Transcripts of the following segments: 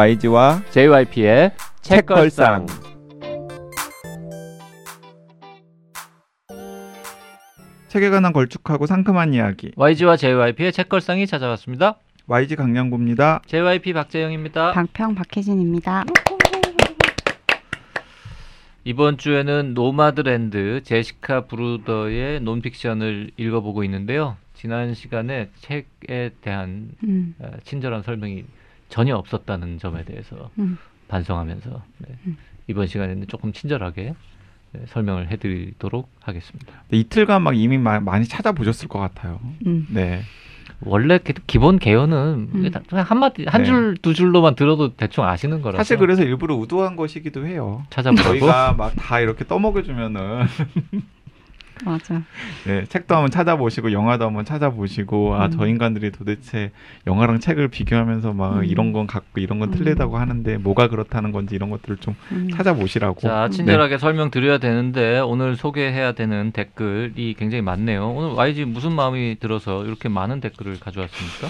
YG와 JYP의 책걸상. 책에 관한 걸쭉하고 상큼한 이야기 YG와 JYP의 책걸상이 찾아왔습니다. YG 강량구입니다. JYP 박재영입니다. 방평 박혜진입니다. 이번 주에는 노마드랜드 제시카 브루더의 논픽션을 읽어보고 있는데요. 지난 시간에 책에 대한 음, 어, 친절한 설명이 전혀 없었다는 점에 대해서 음. 반성하면서 네. 음. 이번 시간에는 조금 친절하게 네, 설명을 해드리도록 하겠습니다. 네, 이틀간 막 이미 마- 많이 찾아보셨을 것 같아요. 음. 네. 원래 기- 기본 개요는 음. 그냥 한마디 한 네. 줄두 줄로만 들어도 대충 아시는 거라서 사실 그래서 일부러 우도한 것이기도 해요. 찾아보라고 저희가 막 다 이렇게 떠먹여주면은 맞아. 네, 책도 한번 찾아보시고 영화도 한번 찾아보시고 아 음. 저 인간들이 도대체 영화랑 책을 비교하면서 막 음. 이런 건 같고 이런 건 음. 틀리다고 하는데 뭐가 그렇다는 건지 이런 것들을 좀 음. 찾아보시라고. 자, 네. 친절하게 설명드려야 되는데 오늘 소개해야 되는 댓글이 굉장히 많네요. 오늘 YG 무슨 마음이 들어서 이렇게 많은 댓글을 가져왔습니까?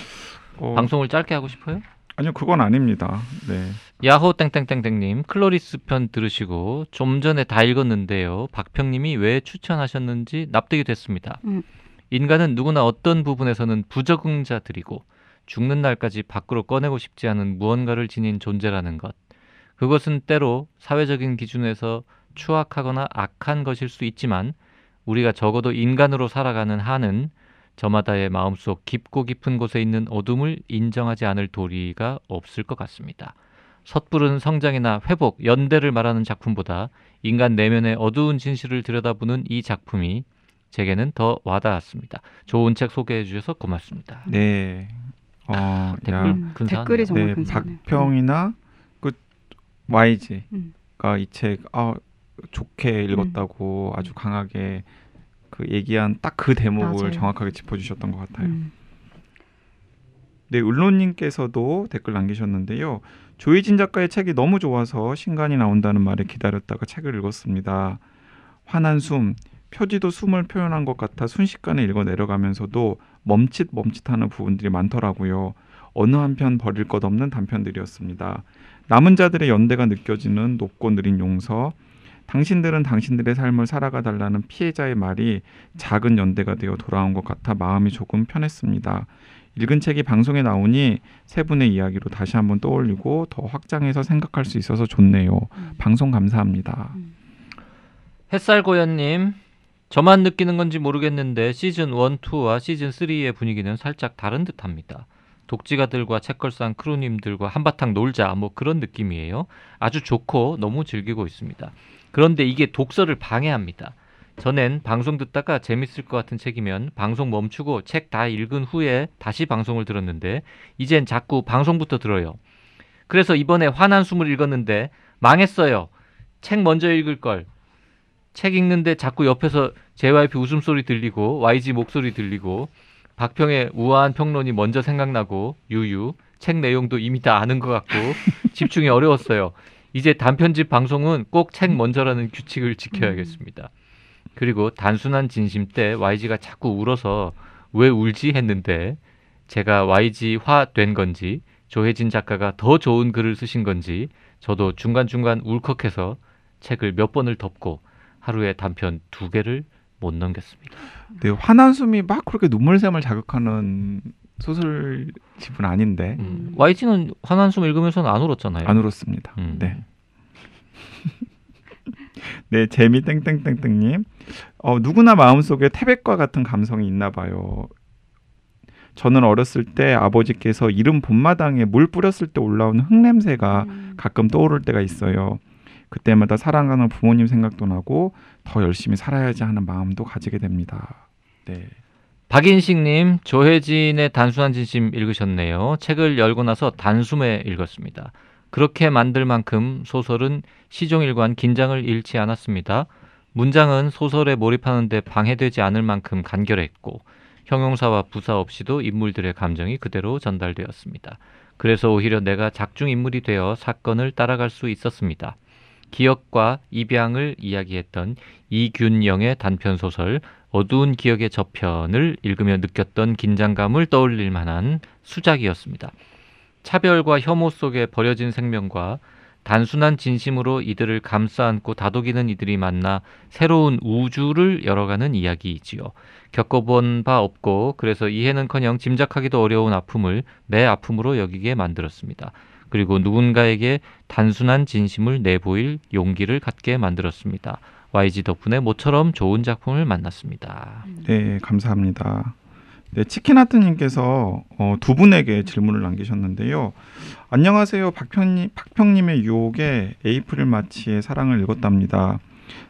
어, 방송을 짧게 하고 싶어요? 아니요 그건 아닙니다. 네. 야호 땡땡땡땡님 클로리스 편 들으시고 좀 전에 다 읽었는데요. 박평님이 왜 추천하셨는지 납득이 됐습니다. 음. 인간은 누구나 어떤 부분에서는 부적응자들이고 죽는 날까지 밖으로 꺼내고 싶지 않은 무언가를 지닌 존재라는 것. 그것은 때로 사회적인 기준에서 추악하거나 악한 것일 수 있지만 우리가 적어도 인간으로 살아가는 한은 저마다의 마음속 깊고 깊은 곳에 있는 어둠을 인정하지 않을 도리가 없을 것 같습니다. 섣부른 성장이나 회복, 연대를 말하는 작품보다 인간 내면의 어두운 진실을 들여다보는 이 작품이 제게는 더 와닿았습니다. 좋은 책 소개해 주셔서 고맙습니다. 네. 어, 댓글 야. 음, 근사하네요. 댓글이 정말 네, 근사하네요. 박평이나 그 YG가 음. 이책 아, 좋게 읽었다고 아주 강하게 그 얘기한 딱 그 대목을 맞아요. 정확하게 짚어주셨던 것 같아요. 음. 네, 을로님께서도 댓글 남기셨는데요. 조희진 작가의 책이 너무 좋아서 신간이 나온다는 말에 기다렸다가 책을 읽었습니다. 환한 숨, 표지도 숨을 표현한 것 같아 순식간에 읽어 내려가면서도 멈칫 멈칫하는 부분들이 많더라고요. 어느 한편 버릴 것 없는 단편들이었습니다. 남은 자들의 연대가 느껴지는 높고 느린 용서, 당신들은 당신들의 삶을 살아가 달라는 피해자의 말이 작은 연대가 되어 돌아온 것 같아 마음이 조금 편했습니다. 읽은 책이 방송에 나오니 세 분의 이야기로 다시 한번 떠올리고 더 확장해서 생각할 수 있어서 좋네요. 음. 방송 감사합니다. 햇살 고현님, 저만 느끼는 건지 모르겠는데 시즌 1, 2와 시즌 3의 분위기는 살짝 다른 듯합니다. 독지가들과 책걸상 크루님들과 한바탕 놀자 뭐 그런 느낌이에요. 아주 좋고 너무 즐기고 있습니다. 그런데 이게 독서를 방해합니다. 전엔 방송 듣다가 재밌을 것 같은 책이면 방송 멈추고 책 다 읽은 후에 다시 방송을 들었는데 이젠 자꾸 방송부터 들어요. 그래서 이번에 환한 숨을 읽었는데 망했어요. 책 먼저 읽을 걸. 책 읽는데 자꾸 옆에서 JYP 웃음소리 들리고 YG 목소리 들리고 박평의 우아한 평론이 먼저 생각나고 유유 책 내용도 이미 다 아는 것 같고 집중이 어려웠어요. 이제 단편집 방송은 꼭 책 먼저라는 규칙을 지켜야겠습니다. 그리고 단순한 진심 때 YG가 자꾸 울어서 왜 울지 했는데 제가 YG화 된 건지 조혜진 작가가 더 좋은 글을 쓰신 건지 저도 중간중간 울컥해서 책을 몇 번을 덮고 하루에 단편 두 개를 못 넘겼습니다. 네, 환한 숨이 막 그렇게 눈물샘을 자극하는 소설집은 아닌데 음. YG는 환한숨 읽으면서는 안 울었잖아요. 안 울었습니다. 음. 네. 네, 재미 땡땡땡땡님. 어, 누구나 마음속에 태백과 같은 감성이 있나 봐요. 저는 어렸을 때 아버지께서 이름 봄마당에 물 뿌렸을 때 올라오는 흙냄새가 음. 가끔 떠오를 때가 있어요. 그때마다 사랑하는 부모님 생각도 나고 더 열심히 살아야지 하는 마음도 가지게 됩니다. 네. 박인식님, 조혜진의 단순한 진심 읽으셨네요. 책을 열고 나서 단숨에 읽었습니다. 그렇게 만들 만큼 소설은 시종일관 긴장을 잃지 않았습니다. 문장은 소설에 몰입하는데 방해되지 않을 만큼 간결했고 형용사와 부사 없이도 인물들의 감정이 그대로 전달되었습니다. 그래서 오히려 내가 작중 인물이 되어 사건을 따라갈 수 있었습니다. 기억과 입양을 이야기했던 이균영의 단편 소설 어두운 기억의 저편을 읽으며 느꼈던 긴장감을 떠올릴 만한 수작이었습니다. 차별과 혐오 속에 버려진 생명과 단순한 진심으로 이들을 감싸 안고 다독이는 이들이 만나 새로운 우주를 열어가는 이야기이지요. 겪어본 바 없고 그래서 이해는커녕 짐작하기도 어려운 아픔을 내 아픔으로 여기게 만들었습니다. 그리고 누군가에게 단순한 진심을 내보일 용기를 갖게 만들었습니다. YG 덕분에 모처럼 좋은 작품을 만났습니다. 네, 감사합니다. 네, 치킨하트님께서 어, 두 분에게 질문을 남기셨는데요. 안녕하세요, 박평님, 박평님의 유혹에 에이프릴 마치의 사랑을 읽었답니다.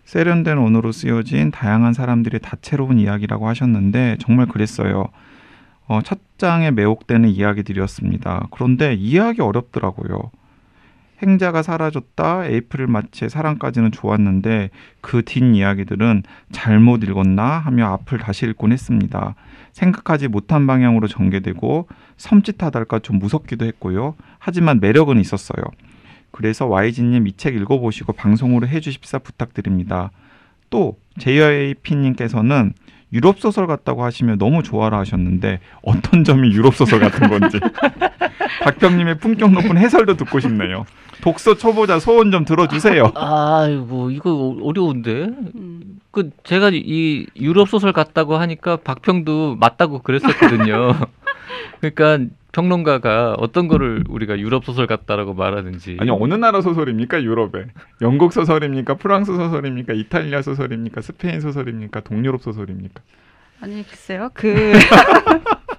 세련된 언어로 쓰여진 다양한 사람들의 다채로운 이야기라고 하셨는데 정말 그랬어요. 어, 첫 장에 매혹되는 이야기들이었습니다. 그런데 이해하기 어렵더라고요. 행자가 사라졌다, 에이프릴 마치의 사랑까지는 좋았는데 그 뒷 이야기들은 잘못 읽었나 하며 앞을 다시 읽곤 했습니다. 생각하지 못한 방향으로 전개되고 섬찟하달까 좀 무섭기도 했고요. 하지만 매력은 있었어요. 그래서 YG님 이 책 읽어보시고 방송으로 해주십사 부탁드립니다. 또 JYP님께서는 유럽 소설 같다고 하시며 너무 좋아라 하셨는데 어떤 점이 유럽 소설 같은 건지 박병님의 품격 높은 해설도 듣고 싶네요. 독서 초보자 소원 좀 들어주세요. 아이고 이거 어려운데. 음. 그 제가 이 유럽 소설 같다고 하니까 박평도 맞다고 그랬었거든요. 그러니까 평론가가 어떤 거를 우리가 유럽 소설 같다라고 말하는지. 아니 어느 나라 소설입니까 유럽에? 영국 소설입니까? 프랑스 소설입니까? 이탈리아 소설입니까? 스페인 소설입니까? 동유럽 소설입니까? 아니 글쎄요 그 아,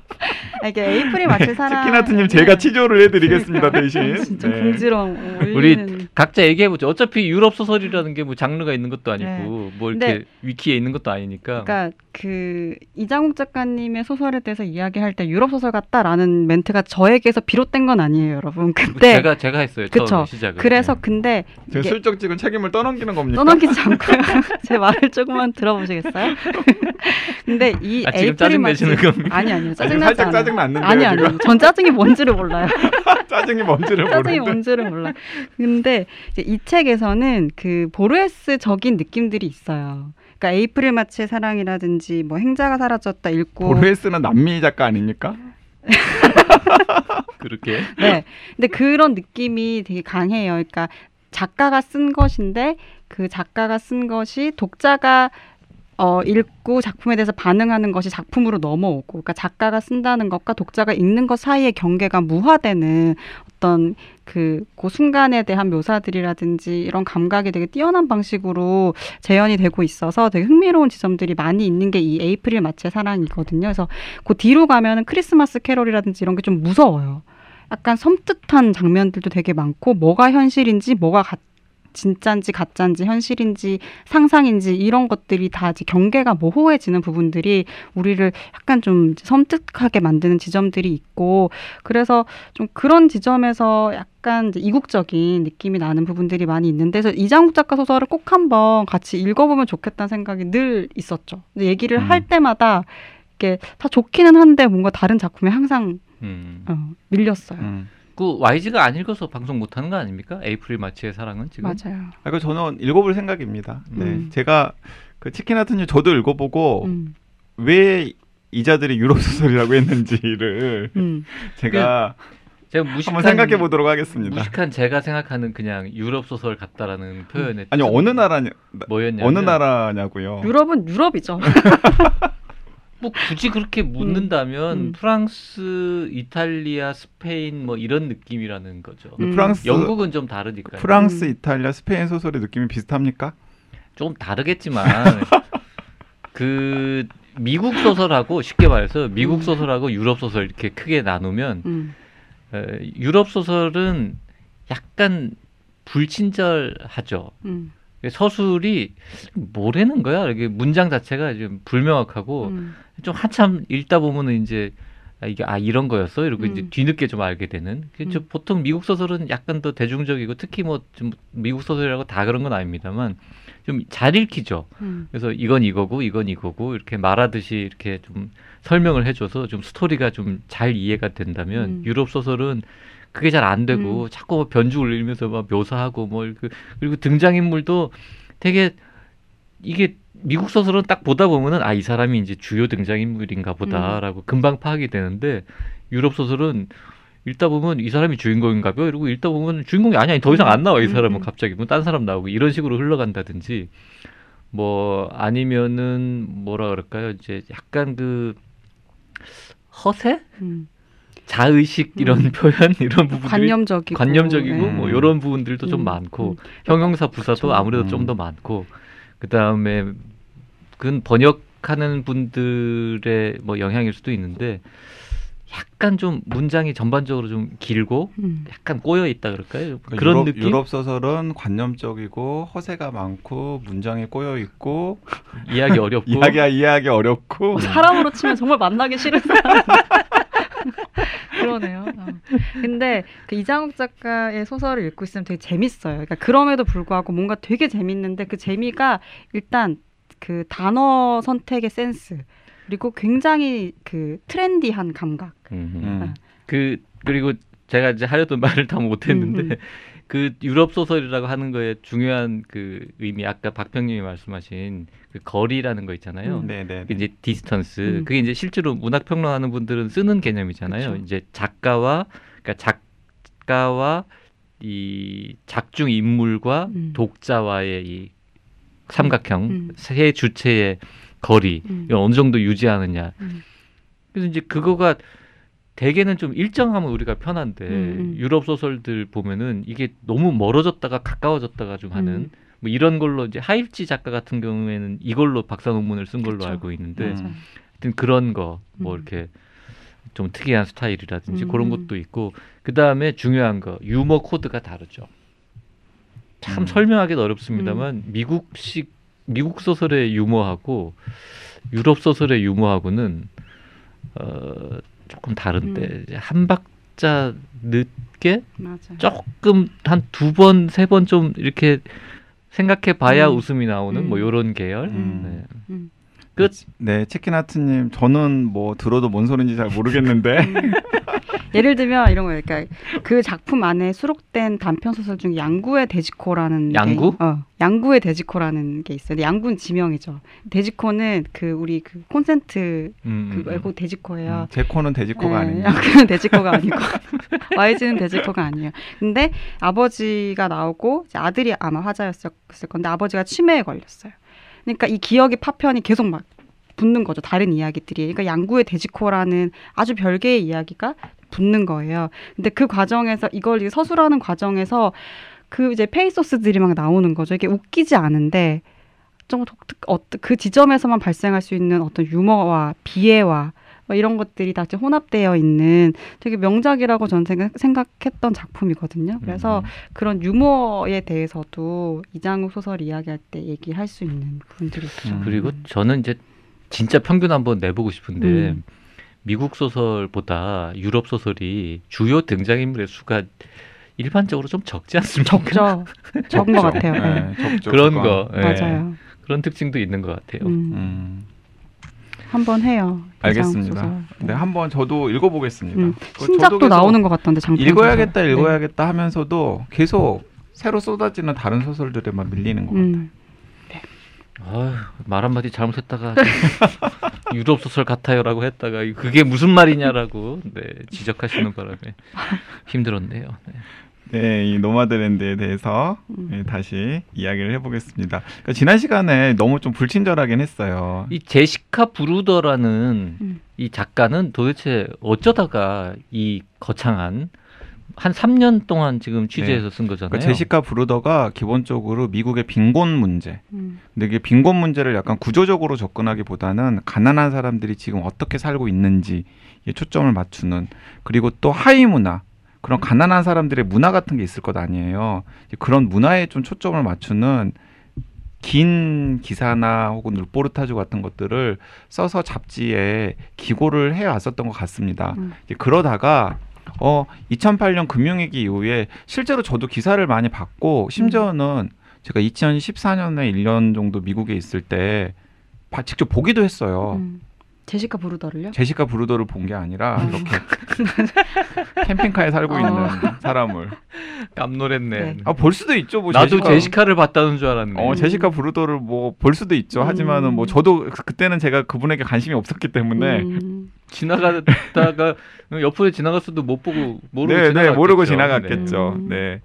이게 에이프릴 마치 사랑 치킨하트님 제가 치조를 해드리겠습니다 대신. 진짜 네. 공지렁 우리 각자 얘기해보죠. 어차피 유럽 소설이라는 게 뭐 장르가 있는 것도 아니고 네. 뭐 이렇게 근데- 위키에 있는 것도 아니니까. 그러니까 그 이장욱 작가님의 소설에 대해서 이야기할 때 유럽 소설 같다라는 멘트가 저에게서 비롯된 건 아니에요 여러분 그때 제가 제가 했어요. 그쵸. 시작을. 그래서 네. 근데 제가 이게 슬쩍 찍은 책임을 떠넘기는 겁니까? 떠넘기지 않고요 제 말을 조금만 들어보시겠어요? 근데 이 아, 지금 에이프릴 짜증 마치 내시는 겁니까? 아니 아니요 아니, 짜증나지 살짝 않 아요 짜증 났는데요 아니 지금? 아니요 전 짜증이 뭔지를 몰라요 짜증이 뭔지를 짜증이. 뭔지를 몰라. 근데 이제 이 책에서는 그 보르헤스적인 느낌들이 있어요. 그러니까 에이프릴 마치의 사랑이라든지 뭐 행자가 사라졌다 읽고 보르헤스는 남미 작가 아닙니까? 그렇게. 네. 근데 그런 느낌이 되게 강해요. 그러니까 작가가 쓴 것인데 그 작가가 쓴 것이 독자가 어, 읽고 작품에 대해서 반응하는 것이 작품으로 넘어오고, 그러니까 작가가 쓴다는 것과 독자가 읽는 것 사이의 경계가 무화되는 어떤 그, 그 순간에 대한 묘사들이라든지 이런 감각이 되게 뛰어난 방식으로 재현이 되고 있어서 되게 흥미로운 지점들이 많이 있는 게 이 에이프릴 마치의 사랑이거든요. 그래서 그 뒤로 가면은 크리스마스 캐롤이라든지 이런 게 좀 무서워요. 약간 섬뜩한 장면들도 되게 많고 뭐가 현실인지 뭐가 가, 진짠지 가짠지 현실인지 상상인지 이런 것들이 다 이제 경계가 모호해지는 부분들이 우리를 약간 좀 섬뜩하게 만드는 지점들이 있고 그래서 좀 그런 지점에서 약간 이국적인 느낌이 나는 부분들이 많이 있는데 그래서 이장국 작가 소설을 꼭 한번 같이 읽어보면 좋겠다는 생각이 늘 있었죠. 얘기를 음. 할 때마다 이게 다 좋기는 한데 뭔가 다른 작품에 항상 음. 어, 밀렸어요. 음. 그 YG가 안 읽어서 방송 못 하는 거 아닙니까? 에이프릴 마치의 사랑은 지금. 맞아요. 아, 그 저는 읽어볼 생각입니다. 네, 음. 제가 그 치킨 하트님 저도 읽어보고 음, 왜 이자들이 유럽 소설이라고 했는지를 음. 제가 제가 무식한 한번 생각해 보도록 하겠습니다. 무식한 제가 생각하는 그냥 유럽 소설 같다라는 표현에 아니 어느 나라냐 뭐였냐면 어느 나라냐고요? 유럽은 유럽이죠. 뭐 굳이 그렇게 묻는다면 음. 프랑스, 이탈리아, 스페인 뭐 이런 느낌이라는 거죠. 음. 프랑스 영국은 좀 다르니까. 프랑스, 음. 이탈리아, 스페인 소설의 느낌이 비슷합니까? 좀 다르겠지만 그 미국 소설하고 쉽게 말해서 미국 음. 소설하고 유럽 소설 이렇게 크게 나누면 음, 에, 유럽 소설은 약간 불친절하죠. 음, 서술이 뭐라는 거야? 이게 문장 자체가 좀 불명확하고 음, 좀 한참 읽다 보면은 이제 아, 이게 아 이런 거였어 이러고 이제 음. 뒤늦게 좀 알게 되는. 그저 음. 보통 미국 소설은 약간 더 대중적이고 특히 뭐 좀 미국 소설이라고 다 그런 건 아닙니다만 좀 잘 읽히죠. 음, 그래서 이건 이거고 이건 이거고 이렇게 말하듯이 이렇게 좀 설명을 해줘서 좀 스토리가 좀 잘 이해가 된다면 음. 유럽 소설은 그게 잘 안 되고 자꾸 뭐 변주 올리면서 막 묘사하고 뭐 이렇게 그리고 등장인물도 되게 이게 미국 소설은 딱 보다 보면은 아 이 사람이 이제 주요 등장인물인가 보다라고 금방 파악이 되는데 유럽 소설은 읽다 보면 이 사람이 주인공인가요? 이러고 읽다 보면 주인공이 아니야. 더 이상 안 나와 이 음, 사람은 음. 갑자기 뭐딴 사람 나오고 이런 식으로 흘러간다든지 뭐 아니면은 뭐라 그럴까요? 이제 약간 그 허세, 음. 자의식 이런 음. 표현 이런 부분들이 관념적이고 관념적이고 네. 뭐 이런 부분들도 좀 음, 많고 음. 형용사 부사도 그렇죠. 아무래도 음. 좀더 많고 그 다음에 그건 번역하는 분들의 뭐 영향일 수도 있는데 약간 좀 문장이 전반적으로 좀 길고 음. 약간 꼬여 있다 그럴까요? 그러니까 그런 유럽, 느낌 유럽 소설은 관념적이고 허세가 많고 문장이 꼬여 있고 이해하기 어렵고 이야기 이해하기 어렵고 어, 사람으로 치면 정말 만나기 싫은 사람. 그러네요. 어. 근데 그 이장욱 작가의 소설을 읽고 있으면 되게 재밌어요. 그러니까 그럼에도 불구하고 뭔가 되게 재밌는데 그 재미가 일단 그 단어 선택의 센스 그리고 굉장히 그 트렌디한 감각. 음. 음. 그 그리고 제가 이제 하려던 말을 다 못했는데 음, 음. 그 유럽 소설이라고 하는 거에 중요한 그 의미 아까 박평님이 말씀하신 그 거리라는 거 있잖아요. 음. 네네 그게 이제 distance 음. 그게 이제 실제로 문학 평론하는 분들은 쓰는 개념이잖아요. 그쵸. 이제 작가와 그러니까 작가와 이 작중 인물과 음. 독자와의 이 삼각형 음. 세 주체의 거리 음. 어느 정도 유지하느냐. 음. 그래서 이제 그거가 대개는 좀 일정하면 우리가 편한데 음, 음. 유럽 소설들 보면은 이게 너무 멀어졌다가 가까워졌다가 좀 하는 음. 뭐 이런 걸로 이제 하입지 작가 같은 경우에는 이걸로 박사 논문을 쓴 걸로 그쵸. 알고 있는데 음. 맞아요. 하여튼 그런 거뭐 음. 이렇게 좀 특이한 스타일이라든지 음. 그런 것도 있고 그 다음에 중요한 거 유머 코드가 다르죠. 참 음. 설명하기도 어렵습니다만 미국식 미국 소설의 유머하고 유럽 소설의 유머하고는 어 조금 다른데 음. 이제 한 박자 늦게 맞아요. 조금 한 두 번 세 번 좀 이렇게 생각해 봐야 음. 웃음이 나오는 뭐 음. 요런 계열. 음. 네. 음. 끝. 네 치킨하트님 저는 뭐 들어도 뭔 소린지 잘 모르겠는데 음. 예를 들면 이런 거예요. 그러니까 그 작품 안에 수록된 단편 소설 중에 양구의 돼지코라는 양구? 게, 어, 양구의 돼지코라는 게 있어요. 양구는 지명이죠. 돼지코는 그 우리 그 콘센트 음, 그 음, 외국 돼지코예요. 음, 제 코는 돼지코가 네, 아니에요. 양구는 돼지코가 아니고 YG는 돼지코가 아니에요. 근데 아버지가 나오고 아들이 아마 화자였을 건데 아버지가 치매에 걸렸어요. 그러니까 이 기억의 파편이 계속 막 붙는 거죠. 다른 이야기들이. 그러니까 양구의 돼지코라는 아주 별개의 이야기가 붙는 거예요. 근데 그 과정에서 이걸 이제 서술하는 과정에서 그 이제 페이소스들이 막 나오는 거죠. 이게 웃기지 않은데 좀 독특 어떤 그 지점에서만 발생할 수 있는 어떤 유머와 비애와 뭐 이런 것들이 다 혼합되어 있는 되게 명작이라고 저는 생각, 생각했던 작품이거든요. 그래서 음. 그런 유머에 대해서도 이장욱 소설 이야기할 때 얘기할 수 있는 부분들이 있죠. 음. 그리고 저는 이제 진짜 평균 한번 내보고 싶은데 음. 미국 소설보다 유럽 소설이 주요 등장인물의 수가 일반적으로 좀 적지 않습니까? 적죠. 적은 것 같아요. 네. 네, 적죠, 그런 그거. 거 예. 맞아요. 그런 특징도 있는 것 같아요. 음. 음, 한번 해요. 알겠습니다. 소설. 네, 한번 저도 읽어보겠습니다. 음. 그 신작도 나오는 것 같던데 장편 읽어야겠다, 소설. 읽어야겠다 하면서도 계속 새로 쏟아지는 다른 소설들에만 밀리는 것 네. 같아요. 음. 아유, 말 한마디 잘못했다가 유럽 소설 같아요라고 했다가 그게 무슨 말이냐라고 네, 지적하시는 바람에 힘들었네요. 네. 네, 이 노마드랜드에 대해서 음. 예, 다시 이야기를 해보겠습니다. 그러니까 지난 시간에 너무 좀 불친절하긴 했어요. 이 제시카 브루더라는 음. 이 작가는 도대체 어쩌다가 이 거창한 한 3년 동안 지금 취재해서 쓴 거잖아요. 그러니까 제시카 브루더가 기본적으로 미국의 빈곤 문제, 음. 근데 이게 빈곤 문제를 약간 구조적으로 접근하기보다는 가난한 사람들이 지금 어떻게 살고 있는지에 초점을 맞추는 그리고 또 하위 문화 그런 가난한 사람들의 문화 같은 게 있을 것 아니에요. 그런 문화에 좀 초점을 맞추는 긴 기사나 혹은 루포르타주 같은 것들을 써서 잡지에 기고를 해 왔었던 것 같습니다. 음. 그러다가 어 2008년 금융위기 이후에 실제로 저도 기사를 많이 봤고 심지어는 제가 2014년에 1년 정도 미국에 있을 때 바- 직접 보기도 했어요. 음. 제시카 부르더를요? 제시카 브루더를 본 게 아니라 어. 이렇게 캠핑카에 살고 어. 있는 사람을 깜놀했네. 네. 아볼 수도 있죠. 뭐 나도 제시카, 제시카를 봤다는 줄 알았네. 어 제시카 브루더를 뭐 볼 수도 있죠. 하지만은 뭐 음. 저도 그- 그때는 제가 그분에게 관심이 없었기 때문에 음. 지나가다가 옆으로 지나갔어도 못 보고 모르고 네, 네 지나갔겠죠. 모르고 지나갔겠죠. 음. 네.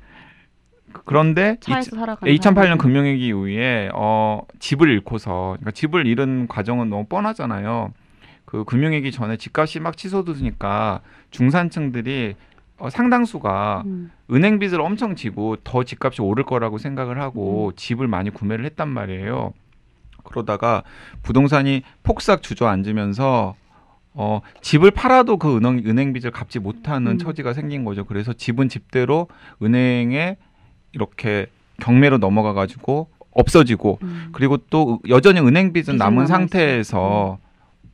그런데 차에서 살아가는 2008년 사람들. 금융위기 이후에 어, 집을 잃고서 그러니까 집을 잃은 과정은 너무 뻔하잖아요. 그 금융위기 전에 집값이 막 치솟으니까 중산층들이 어, 상당수가 음. 은행 빚을 엄청 지고 더 집값이 오를 거라고 생각을 하고 음. 집을 많이 구매를 했단 말이에요. 그러다가 부동산이 폭삭 주저앉으면서 어, 집을 팔아도 그 은행, 은행 빚을 갚지 못하는 음. 처지가 생긴 거죠. 그래서 집은 집대로 은행에 이렇게 경매로 넘어가 가지고 없어지고 음. 그리고 또 여전히 은행 빚은 남은. 상태에서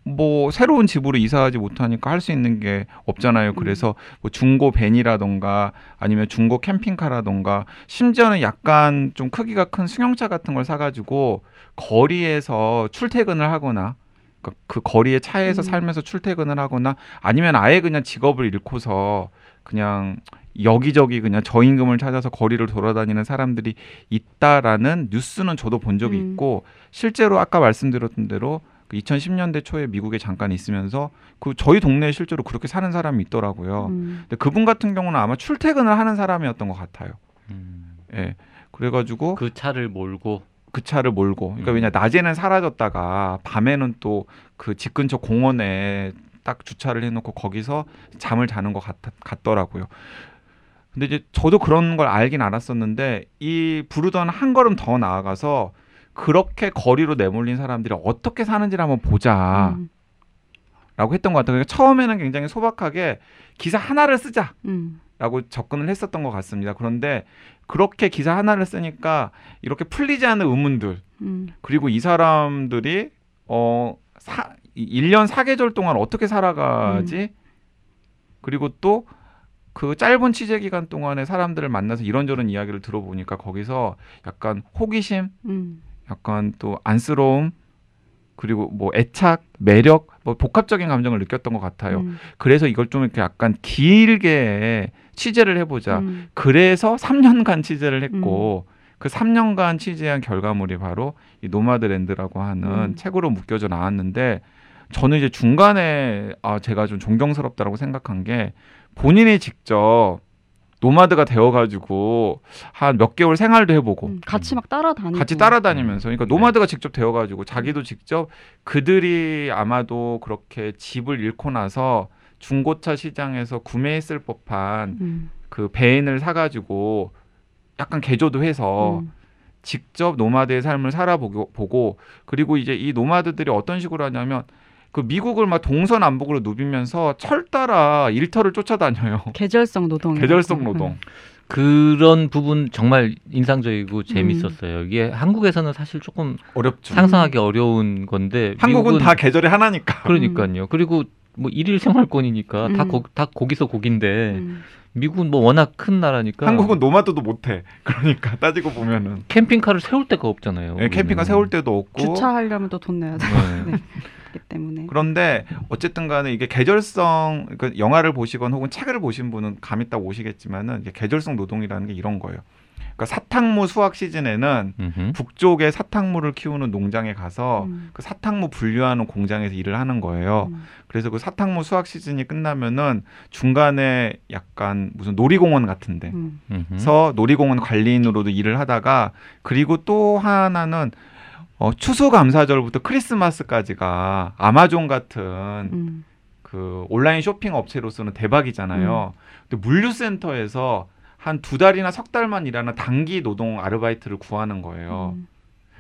뭐 새로운 집으로 이사하지 못하니까 할 수 있는 게 없잖아요. 그래서 뭐 중고 벤이라던가 아니면 중고 캠핑카라던가 심지어는 약간 좀 크기가 큰 승용차 같은 걸 사가지고 거리에서 출퇴근을 하거나 그러니까 그 거리의 차에서 음. 살면서 출퇴근을 하거나 아니면 아예 그냥 직업을 잃고서 그냥 여기저기 그냥 저임금을 찾아서 거리를 돌아다니는 사람들이 있다라는 뉴스는 저도 본 적이 음. 있고 실제로 아까 말씀드렸던 대로 그 2010년대 초에 미국에 잠깐 있으면서 그 저희 동네에 실제로 그렇게 사는 사람이 있더라고요. 음. 근데 그분 같은 경우는 아마 출퇴근을 하는 사람이었던 것 같아요. 음. 예. 그래가지고 그, 그 차를 몰고 차를 몰고, 그러니까 음. 왜냐 낮에는 사라졌다가 밤에는 또 그 집 근처 공원에 딱 주차를 해놓고 거기서 잠을 자는 것 같, 같더라고요. 근데 이제 저도 그런 걸 알긴 알았었는데 이 부르던 한 걸음 더 나아가서 그렇게 거리로 내몰린 사람들이 어떻게 사는지를 한번 보자. 음. 라고 했던 것 같아요. 그러니까 처음에는 굉장히 소박하게 기사 하나를 쓰자. 음. 라고 접근을 했었던 것 같습니다. 그런데 그렇게 기사 하나를 쓰니까 이렇게 풀리지 않는 의문들 음. 그리고 이 사람들이 어 사, 1년 4계절 동안 어떻게 살아가지? 그리고 또 그 짧은 취재 기간 동안에 사람들을 만나서 이런저런 이야기를 들어보니까 거기서 약간 호기심, 음. 약간 또 안쓰러움, 그리고 뭐 애착, 매력, 뭐 복합적인 감정을 느꼈던 것 같아요. 음. 그래서 이걸 좀 이렇게 약간 길게 취재를 해보자. 음. 그래서 3년간 취재를 했고 그 3년간 취재한 결과물이 바로 이 노마드랜드라고 하는 음. 책으로 묶여져 나왔는데 저는 이제 중간에 아 제가 좀 존경스럽다라고 생각한 게 본인이 직접 노마드가 되어가지고 한 몇 개월 생활도 해보고 음. 같이 막 따라다니고 같이 따라다니면서 그러니까 네. 노마드가 직접 되어가지고 자기도 직접 그들이 아마도 그렇게 집을 잃고 나서 중고차 시장에서 구매했을 법한 음. 그 밴을 사가지고 약간 개조도 해서 음. 직접 노마드의 삶을 살아보고 보고 그리고 이제 이 노마드들이 어떤 식으로 하냐면 그 미국을 막 동서남북으로 누비면서 철 따라 일터를 쫓아다녀요. 계절성 노동 계절성 노동. 그런 부분 정말 인상적이고 재밌었어요. 이게 한국에서는 사실 조금 어렵죠. 상상하기 어려운 건데 한국은 미국은 다 계절이 하나니까. 그러니까요. 그리고 뭐 일일 생활권이니까 다, 음. 거, 다 거기서 거긴데 음. 미국은 뭐 워낙 큰 나라니까 한국은 노마드도 못해. 그러니까 따지고 보면은 캠핑카를 세울 데가 없잖아요. 예, 캠핑카. 세울 데도 없고 주차하려면 또 돈 내야 네. 되기 때문에 그런데 어쨌든 간에 이게 계절성 그러니까 영화를 보시건 혹은 책을 보신 분은 감 있다 오시겠지만은 이게 계절성 노동이라는 게 이런 거예요. 그러니까 사탕무 수확 시즌에는 음흠. 북쪽에 사탕무를 키우는 농장에 가서 음. 그 사탕무 분류하는 공장에서 일을 하는 거예요. 음. 그래서 그 사탕무 수확 시즌이 끝나면은 중간에 약간 무슨 놀이공원 같은데 음. 놀이공원 관리인으로도 일을 하다가 그리고 또 하나는 어, 추수감사절부터 크리스마스까지가 아마존 같은 음. 그 온라인 쇼핑 업체로서는 대박이잖아요. 근데 물류센터에서 한 두 달이나 석 달만 일하는 단기 노동 아르바이트를 구하는 거예요. 음.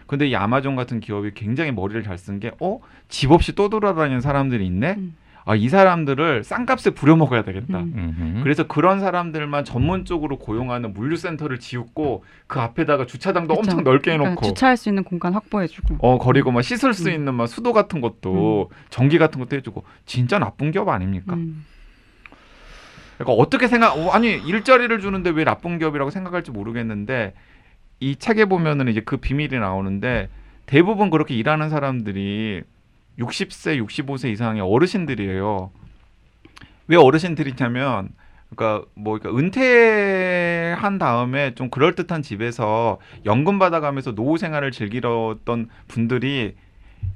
근데 이 아마존 같은 기업이 굉장히 머리를 잘 쓴 게, 어? 집 없이 또 돌아다니는 사람들이 있네? 음. 아, 이 사람들을 싼값에 부려먹어야 되겠다. 음. 그래서 그런 사람들만 전문적으로 고용하는 물류센터를 지었고 그 앞에다가 주차장도 그쵸. 엄청 넓게 그러니까 해놓고 주차할 수 있는 공간 확보해주고 어 거리고 막 씻을 수 음. 있는 막 수도 같은 것도 전기 같은 것도 해주고 진짜 나쁜 기업 아닙니까? 음. 그러니까 어떻게 생각? 어, 아니 일자리를 주는데 왜 나쁜 기업이라고 생각할지 모르겠는데 이 책에 보면은 이제 그 비밀이 나오는데 대부분 그렇게 일하는 사람들이 60세, 65세 이상의 어르신들이에요. 왜 어르신들이냐면 그러니까 뭐 그러니까 은퇴한 다음에 좀 그럴 듯한 집에서 연금 받아가면서 노후 생활을 즐기던 분들이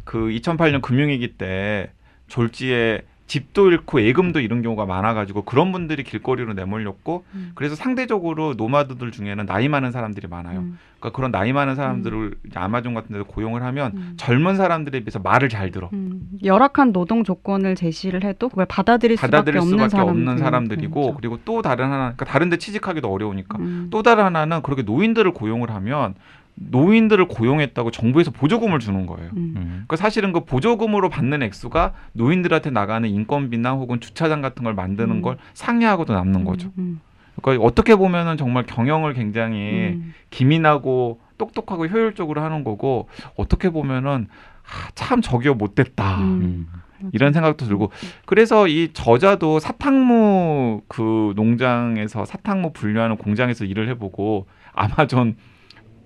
그 2008년 금융위기 때 졸지에 집도 잃고 예금도 잃은 경우가 많아가지고 그런 분들이 길거리로 내몰렸고 음. 그래서 상대적으로 노마드들 중에는 나이 많은 사람들이 많아요. 음. 그러니까 그런 나이 많은 사람들을 이제 아마존 같은 데서 고용을 하면 음. 젊은 사람들에 비해서 말을 잘 들어. 음, 열악한 노동 조건을 제시를 해도 그걸 받아들일 수밖에 받아들일 수밖에 사람들. 없는 사람들 이고 그렇죠. 그리고 또 다른 하나 그러니까 다른 데 취직하기도 어려우니까 음. 또 다른 하나는 그렇게 노인들을 고용을 하면 노인들을 고용했다고 정부에서 보조금을 주는 거예요. 음. 음. 그러니까 사실은 그 보조금으로 받는 액수가 노인들한테 나가는 인건비나 혹은 주차장 같은 걸 만드는 음. 걸 상회하고도 남는 거죠. 음. 그러니까 어떻게 보면은 정말 경영을 굉장히 음. 기민하고 똑똑하고 효율적으로 하는 거고 어떻게 보면은 아, 참 저기요 못됐다 음. 음. 이런 생각도 들고 그래서 이 저자도 사탕무 그 농장에서 사탕무 분류하는 공장에서 일을 해보고 아마존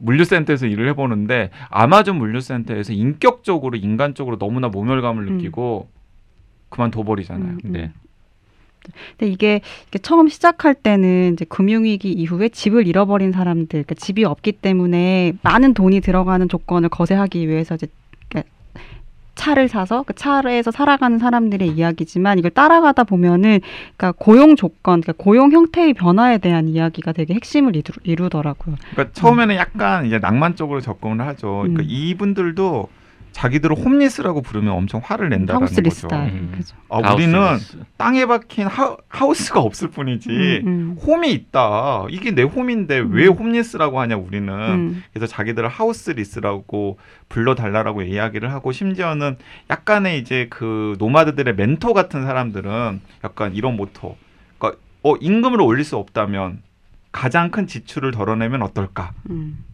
물류센터에서 일을 해보는데 아마존 물류센터에서 인격적으로 인간적으로 너무나 모멸감을 음. 느끼고 그만둬 버리잖아요. 음, 음. 네. 근데 이게, 이게 처음 시작할 때는 이제 금융위기 이후에 집을 잃어버린 사람들, 그러니까 집이 없기 때문에 많은 돈이 들어가는 조건을 거세하기 위해서 이제 차를 사서 그 차에서 살아가는 사람들의 이야기지만 이걸 따라가다 보면은 그러니까 고용 조건, 그러니까 고용 형태의 변화에 대한 이야기가 되게 핵심을 이루, 이루더라고요. 그러니까 처음에는 약간 이제 낭만 적으로 접근을 하죠. 그러니까 음. 이분들도 자기들을 homeless라고 부르면 엄청 화를 낸다는 하우스 거죠. 음. 그죠. 아, 우리는 하우스. 땅에 박힌 하, house가 없을 뿐이지 음, 음. home이 있다. 이게 내 home인데 왜 음. homeless라고 하냐 우리는. 음. 그래서 자기들을 houseless라고 불러달라고 이야기를 하고 심지어는 약간의 이제 그 노마드들의 멘토 같은 사람들은 약간 이런 모토. 그러니까 어 임금을 올릴 수 없다면 가장 큰 지출을 덜어내면 어떨까? 음.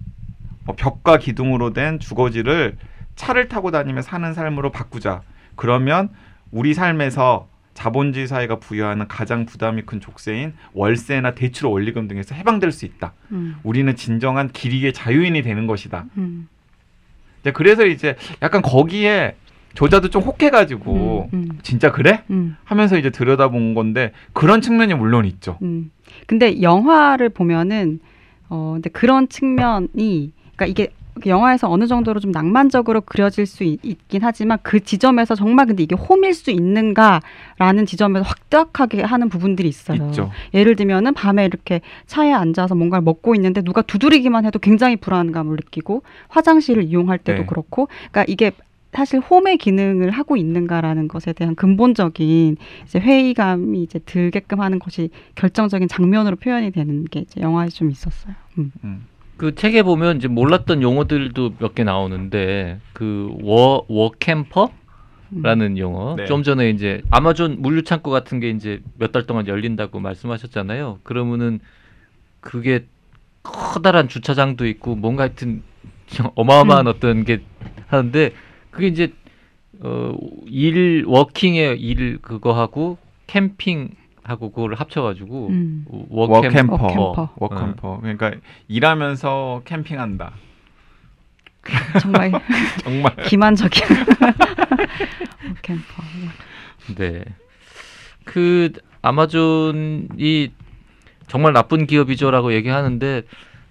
어, 벽과 기둥으로 된 주거지를 차를 타고 다니며 사는 삶으로 바꾸자. 그러면 우리 삶에서 자본주의 사회가 부여하는 가장 부담이 큰 족쇄인 월세나 대출 원리금 등에서 해방될 수 있다. 음. 우리는 진정한 길이의 자유인이 되는 것이다. 음. 이제 그래서 이제 약간 거기에 조자도 좀 혹해가지고 음. 음. 진짜 그래? 음. 하면서 이제 들여다본 건데 그런 측면이 물론 있죠. 음. 근데 영화를 보면은 어 근데 그런 측면이 그러니까 이게 그 영화에서 어느 정도로 좀 낭만적으로 그려질 수 있, 긴 하지만 그 지점에서 정말 근데 이게 홈일 수 있는가라는 지점에서 확답하게 하는 부분들이 있어요. 있죠. 예를 들면은 밤에 이렇게 차에 앉아서 뭔가를 먹고 있는데 누가 두드리기만 해도 굉장히 불안감을 느끼고 화장실을 이용할 때도 네. 그렇고 그러니까 이게 사실 홈의 기능을 하고 있는가라는 것에 대한 근본적인 이제 회의감이 이제 들게끔 하는 것이 결정적인 장면으로 표현이 되는 게 이제 영화에 좀 있었어요. 음. 음. 그 책에 보면 이제 몰랐던 용어들도 몇 개 나오는데 그 워 워캠퍼 음. 라는 용어. 네. 좀 전에 이제 아마존 물류 창고 같은 게 이제 몇 달 동안 열린다고 말씀하셨잖아요. 그러면은 그게 커다란 주차장도 있고 뭔가 하여튼 어마어마한 음. 어떤 게 하는데 그게 이제 어 일 working의 일 그거 하고 캠핑 하고 그걸 합쳐가지고 음. workamper. workamper. workamper. workamper. 그러니까 일하면서 캠핑한다. 정말 정말 기만적인 camper. 네. 그 아마존이 정말 나쁜 기업이죠라고 얘기하는데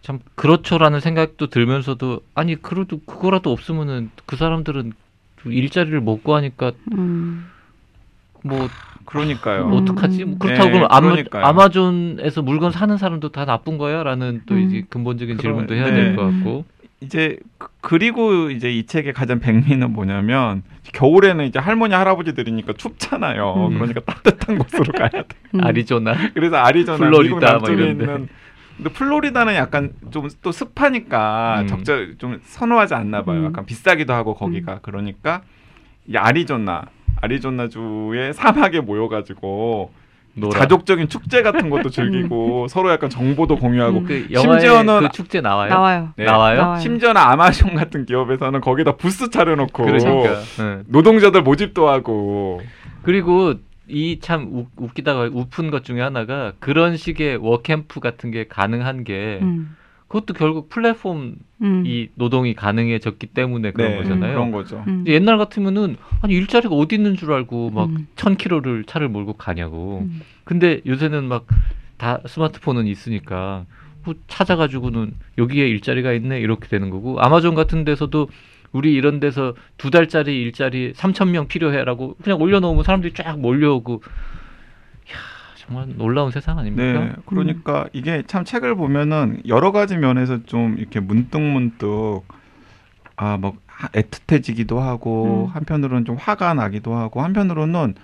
참 그렇죠라는 생각도 들면서도 아니 그래도 그거라도 없으면은 그 사람들은 일자리를 못 구하니까 음. 뭐 그러니까요. 음. 어떡하지? 뭐 그렇다고 네, 그러면 아마, 그러니까요. 아마존에서 물건 사는 사람도 다 나쁜 거야?라는 또 음. 이제 근본적인 그러- 질문도 해야 네. 될 것 같고. 이제 그- 그리고 이제 이 책의 가장 백미는 뭐냐면 겨울에는 이제 할머니 할아버지들이니까 춥잖아요. 음. 그러니까 따뜻한 곳으로 가야 돼. 음. 아리조나. 그래서 아리조나 플로리다 미국 뭐 남쪽에 이런데. 있는 근데 플로리다는 약간 좀 또 습하니까 음. 적절 좀 선호하지 않나 봐요. 음. 약간 비싸기도 하고 거기가 그러니까 이 아리조나 아리조나 주의 사막에 모여가지고 노라. 자족적인 축제 같은 것도 즐기고 서로 약간 정보도 공유하고 음. 그 심지어는- 그 축제 나와요? 나와요. 네. 나와요? 나와요. 심지어는 아마존 같은 기업에서는 거기다 부스 차려놓고 그러니까. 응. 노동자들 모집도 하고 그리고 이 참 웃기다가 웃픈 것 중에 하나가 그런 식의 워캠프 같은 게 가능한 게 음. 그것도 결국 플랫폼 음. 이 노동이 가능해졌기 때문에 그런 네, 거잖아요. 그런 거죠. 음. 옛날 같으면은 아니 일자리가 어디 있는 줄 알고 막 음. 천 킬로를 차를 몰고 가냐고. 음. 근데 요새는 막 다 스마트폰은 있으니까 뭐 찾아가지고는 여기에 일자리가 있네 이렇게 되는 거고 아마존 같은 데서도 우리 이런 데서 두 달짜리 일자리 3천 명 필요해라고 그냥 올려놓으면 사람들이 쫙 몰려오고 정말 놀라운 세상 아닙니까? 네, 그러니까 이게 참 책을 보면은 여러 가지 면에서 좀 이렇게 문득문득 아뭐 애틋해지기도 하고 음. 한편으로는 좀 화가 나기도 하고 한편으로는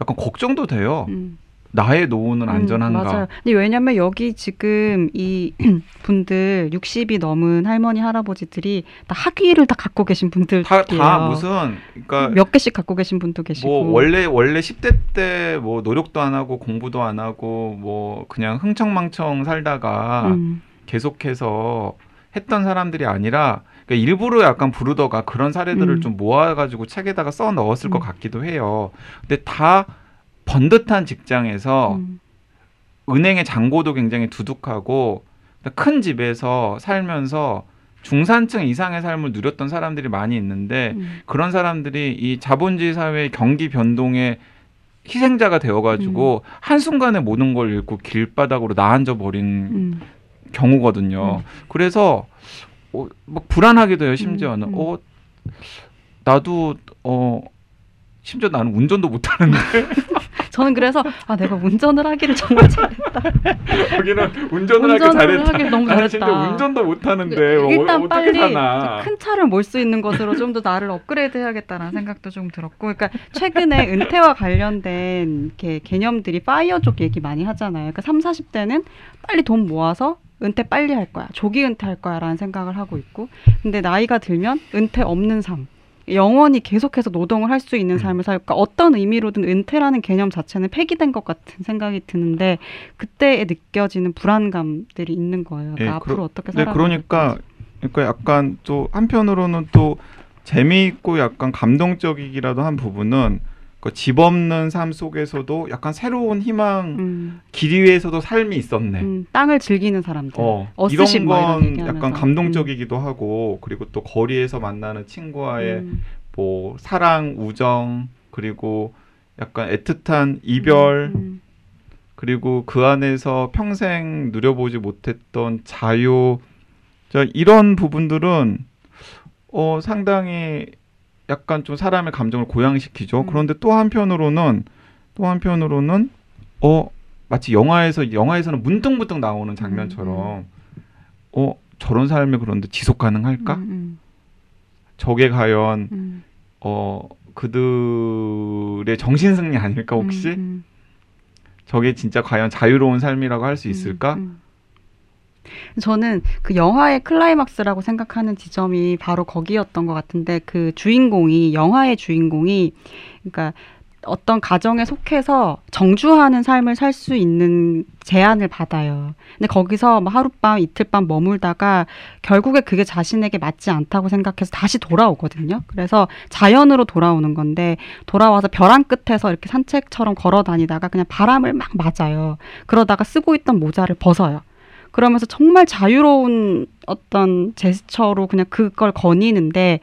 약간 걱정도 돼요. 음. 나의 노후는 음, 안전한가? 맞아요. 근데 왜냐면 여기 지금 이 분들 60이 넘은 할머니 할아버지들이 다 학위를 다 갖고 계신 분들 다, 다 무슨 그러니까 몇 개씩 갖고 계신 분도 계시고 뭐 원래 원래 10대 때 뭐 노력도 안 하고 공부도 안 하고 뭐 그냥 흥청망청 살다가 음, 계속해서 했던 사람들이 아니라 그러니까 일부러 약간 부르더가 그런 사례들을 음. 좀 모아가지고 책에다가 써 넣었을 것 음. 같기도 해요. 근데 다 번듯한 직장에서 음, 은행의 잔고도 굉장히 두둑하고 큰 집에서 살면서 중산층 이상의 삶을 누렸던 사람들이 많이 있는데 음, 그런 사람들이 이 자본주의 사회의 경기 변동의 희생자가 되어가지고 한순간에 모든 걸 잃고 길바닥으로 나앉아 버린 음, 경우거든요. 그래서 어, 막 불안하기도 해요. 심지어는 음, 음. 어 나도 어 심지어 나는 운전도 못하는데 저는 그래서 아 내가 운전을 하기를 정말 잘했다. 여기는 운전을 하기 운전을 잘했다. 하길 너무 잘했다. 운전도 못하는데 어, 일단 어떻게 빨리 사나? 큰 차를 몰 수 있는 것으로 좀 더 나를 업그레이드 해야겠다라는 생각도 좀 들었고, 그러니까 최근에 은퇴와 관련된 이렇게 개념들이 파이어 쪽 얘기 많이 하잖아요. 그러니까 3, 40대는 빨리 돈 모아서 은퇴 빨리 할 거야, 조기 은퇴할 거야 라는 생각을 하고 있고, 근데 나이가 들면 은퇴 없는 삶. 영원히 계속해서 노동을 할 수 있는 음. 삶을 살까 어떤 의미로든 은퇴라는 개념 자체는 폐기된 것 같은 생각이 드는데 그때에 느껴지는 불안감들이 있는 거예요. 그러니까 예, 앞으로 그러- 어떻게 네, 살아야 그러니까 그러니까 약간 또 한편으로는 또 재미있고 약간 감동적이기라도 한 부분은 그 집 없는 삶 속에서도 약간 새로운 희망 음, 길 위에서도 삶이 있었네. 음, 땅을 즐기는 사람들. 어, 이런 뭐 이런 건 얘기하면서. 약간 감동적이기도 하고 그리고 또 거리에서 만나는 친구와의 음, 뭐 사랑, 우정 그리고 약간 애틋한 이별 음, 그리고 그 안에서 평생 누려보지 못했던 자유 자 이런 부분들은 어 상당히 약간 좀 사람의 감정을 고양시키죠. 음. 그런데 또 한편으로는 또 한편으로는 어 마치 영화에서 영화에서는 문득문득 나오는 장면처럼 어 저런 삶이 그런데 지속 가능할까? 음, 저게 과연 음, 어 그들의 정신 승리 아닐까 혹시? 음, 음, 저게 진짜 과연 자유로운 삶이라고 할수 음, 있을까? 음. 저는 그 영화의 클라이막스라고 생각하는 지점이 바로 거기였던 것 같은데 그 주인공이 영화의 주인공이 그러니까 어떤 가정에 속해서 정주하는 삶을 살 수 있는 제안을 받아요. 근데 거기서 뭐 하룻밤 이틀밤 머물다가 결국에 그게 자신에게 맞지 않다고 생각해서 다시 돌아오거든요. 그래서 자연으로 돌아오는 건데 돌아와서 벼랑 끝에서 이렇게 산책처럼 걸어 다니다가 그냥 바람을 막 맞아요. 그러다가 쓰고 있던 모자를 벗어요. 그러면서 정말 자유로운 어떤 제스처로 그냥 그걸 거니는데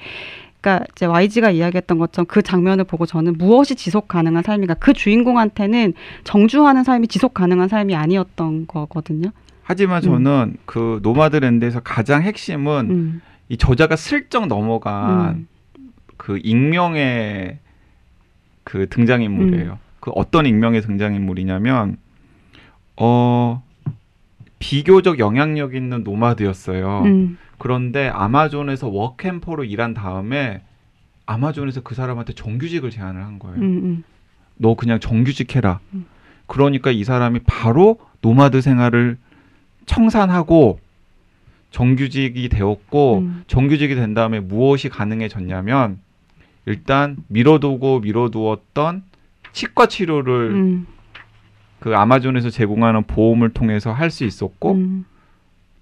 그러니까 이제 YG가 이야기했던 것처럼 그 장면을 보고 저는 무엇이 지속 가능한 삶인가 그 주인공한테는 정주하는 삶이 지속 가능한 삶이 아니었던 거거든요. 하지만 저는 그 노마드랜드에서 가장 핵심은 음. 이 저자가 슬쩍 넘어간 음. 그 익명의 그 등장인물이에요. 그 어떤 익명의 등장인물이냐면 어 비교적 영향력 있는 노마드였어요. 음. 그런데 아마존에서 워캠퍼로 일한 다음에 아마존에서 그 사람한테 정규직을 제안을 한 거예요. 음. 음. 너 그냥 정규직 해라. 음. 그러니까 이 사람이 바로 노마드 생활을 청산하고 정규직이 되었고 음. 정규직이 된 다음에 무엇이 가능해졌냐면 일단 미뤄두고 미뤄두었던 치과 치료를 음. 그 아마존에서 제공하는 보험을 통해서 할 수 있었고 음.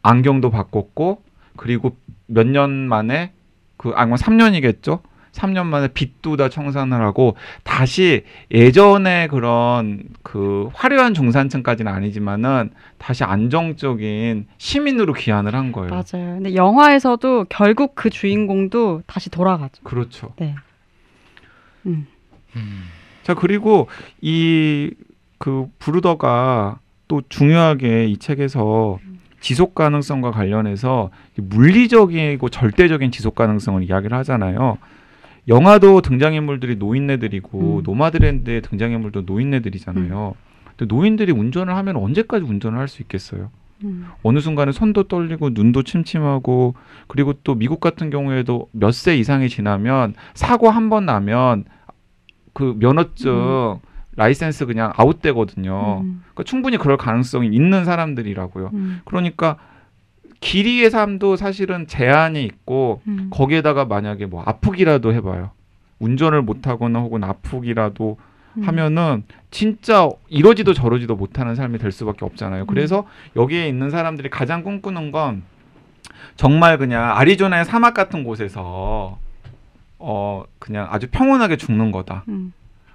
안경도 바꿨고 그리고 몇 년 만에 그 아마 3년이겠죠. 3년 만에 빚도 다 청산을 하고 다시 예전에 그런 그 화려한 중산층까지는 아니지만은 다시 안정적인 시민으로 귀환을 한 거예요. 맞아요. 근데 영화에서도 결국 그 주인공도 다시 돌아가죠. 그렇죠. 네. 음. 음. 자 그리고 이 그 브루더가 또 중요하게 이 책에서 지속 가능성과 관련해서 물리적이고 절대적인 지속 가능성을 이야기를 하잖아요. 영화도 등장인물들이 노인네들이고 음. 노마드랜드의 등장인물도 노인네들이잖아요. 근데 노인들이 운전을 하면 언제까지 운전을 할 수 있겠어요? 음. 어느 순간에 손도 떨리고 눈도 침침하고 그리고 또 미국 같은 경우에도 몇 세 이상이 지나면 사고 한 번 나면 그 면허증 라이센스 그냥 아웃되거든요. 음. 그러니까 충분히 그럴 가능성이 있는 사람들이라고요. 음. 그러니까 길 위의 삶도 사실은 제한이 있고 음. 거기에다가 만약에 뭐 아프기라도 해봐요. 운전을 못하거나 혹은 아프기라도 음. 하면은 진짜 이러지도 저러지도 못하는 삶이 될 수밖에 없잖아요. 음. 그래서 여기에 있는 사람들이 가장 꿈꾸는 건 정말 그냥 아리조나의 사막 같은 곳에서 어 그냥 아주 평온하게 죽는 거다.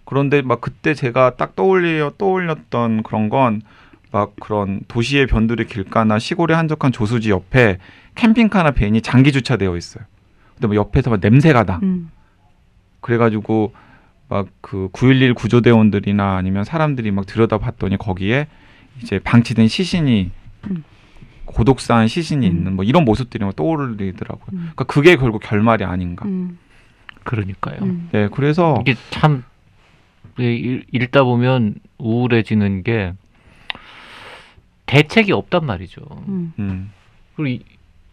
음. 그런데 막 그때 제가 딱 떠올려 떠올렸던 그런 건 막 그런 도시의 변두리 길가나 시골의 한적한 조수지 옆에 캠핑카나 벤이 장기 주차되어 있어요. 근데 뭐 옆에서 막 냄새가 나. 음. 그래가지고 막 그 911 구조대원들이나 아니면 사람들이 막 들여다봤더니 거기에 이제 방치된 시신이 음. 고독사한 시신이 음. 있는 뭐 이런 모습들이 막 떠오르더라고요. 음. 그러니까 그게 결국 결말이 아닌가. 음. 그러니까요. 음. 네, 그래서 이게 참 예, 읽- 읽다 보면 우울해지는 게 대책이 없단 말이죠. 음. 음, 그리고 이,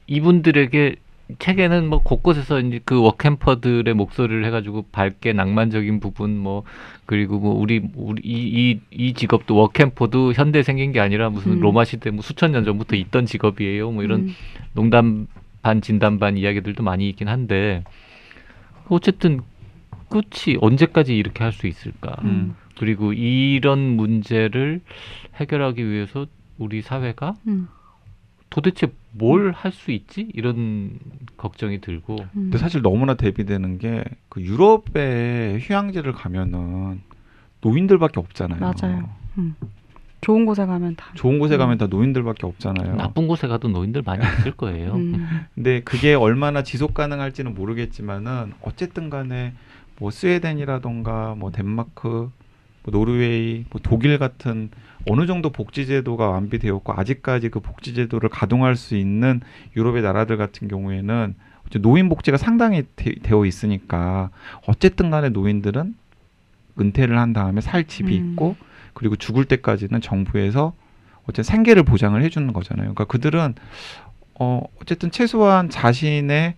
이분들에게 책에는 뭐 곳곳에서 이제 그 워캠퍼들의 목소리를 해가지고 밝게 낭만적인 부분 뭐 그리고 뭐 우리 우리 이이 이 직업도 워캠퍼도 현대 생긴 게 아니라 무슨 음. 로마 시대 뭐 수천 년 전부터 있던 직업이에요. 뭐 이런 음. 농담 반 진담 반 이야기들도 많이 있긴 한데 어쨌든 끝이 언제까지 이렇게 할 수 있을까? 음. 그리고 이런 문제를 해결하기 위해서 우리 사회가 음. 도대체 뭘 할 수 있지? 이런 걱정이 들고 음. 근데 사실 너무나 대비되는 게 그 유럽에 휴양지를 가면은 노인들밖에 없잖아요. 맞아요. 음. 좋은 곳에 가면 다. 좋은 곳에 음. 가면 다 노인들밖에 없잖아요. 나쁜 곳에 가도 노인들 많이 있을 거예요. 음. 근데 그게 얼마나 지속 가능할지는 모르겠지만은 어쨌든 간에 뭐 스웨덴이라던가 뭐 덴마크, 뭐 노르웨이, 뭐 독일 같은 어느 정도 복지 제도가 완비되었고 아직까지 그 복지 제도를 가동할 수 있는 유럽의 나라들 같은 경우에는 노인 복지가 상당히 되, 되어 있으니까 어쨌든 간에 노인들은 은퇴를 한 다음에 살 집이 음. 있고 그리고 죽을 때까지는 정부에서 어쨌든 생계를 보장을 해주는 거잖아요. 그러니까 그들은 어 어쨌든 최소한 자신의